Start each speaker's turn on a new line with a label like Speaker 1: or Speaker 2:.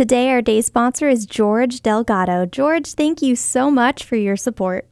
Speaker 1: Today, our day sponsor is George Delgado. George, thank you so much for your support.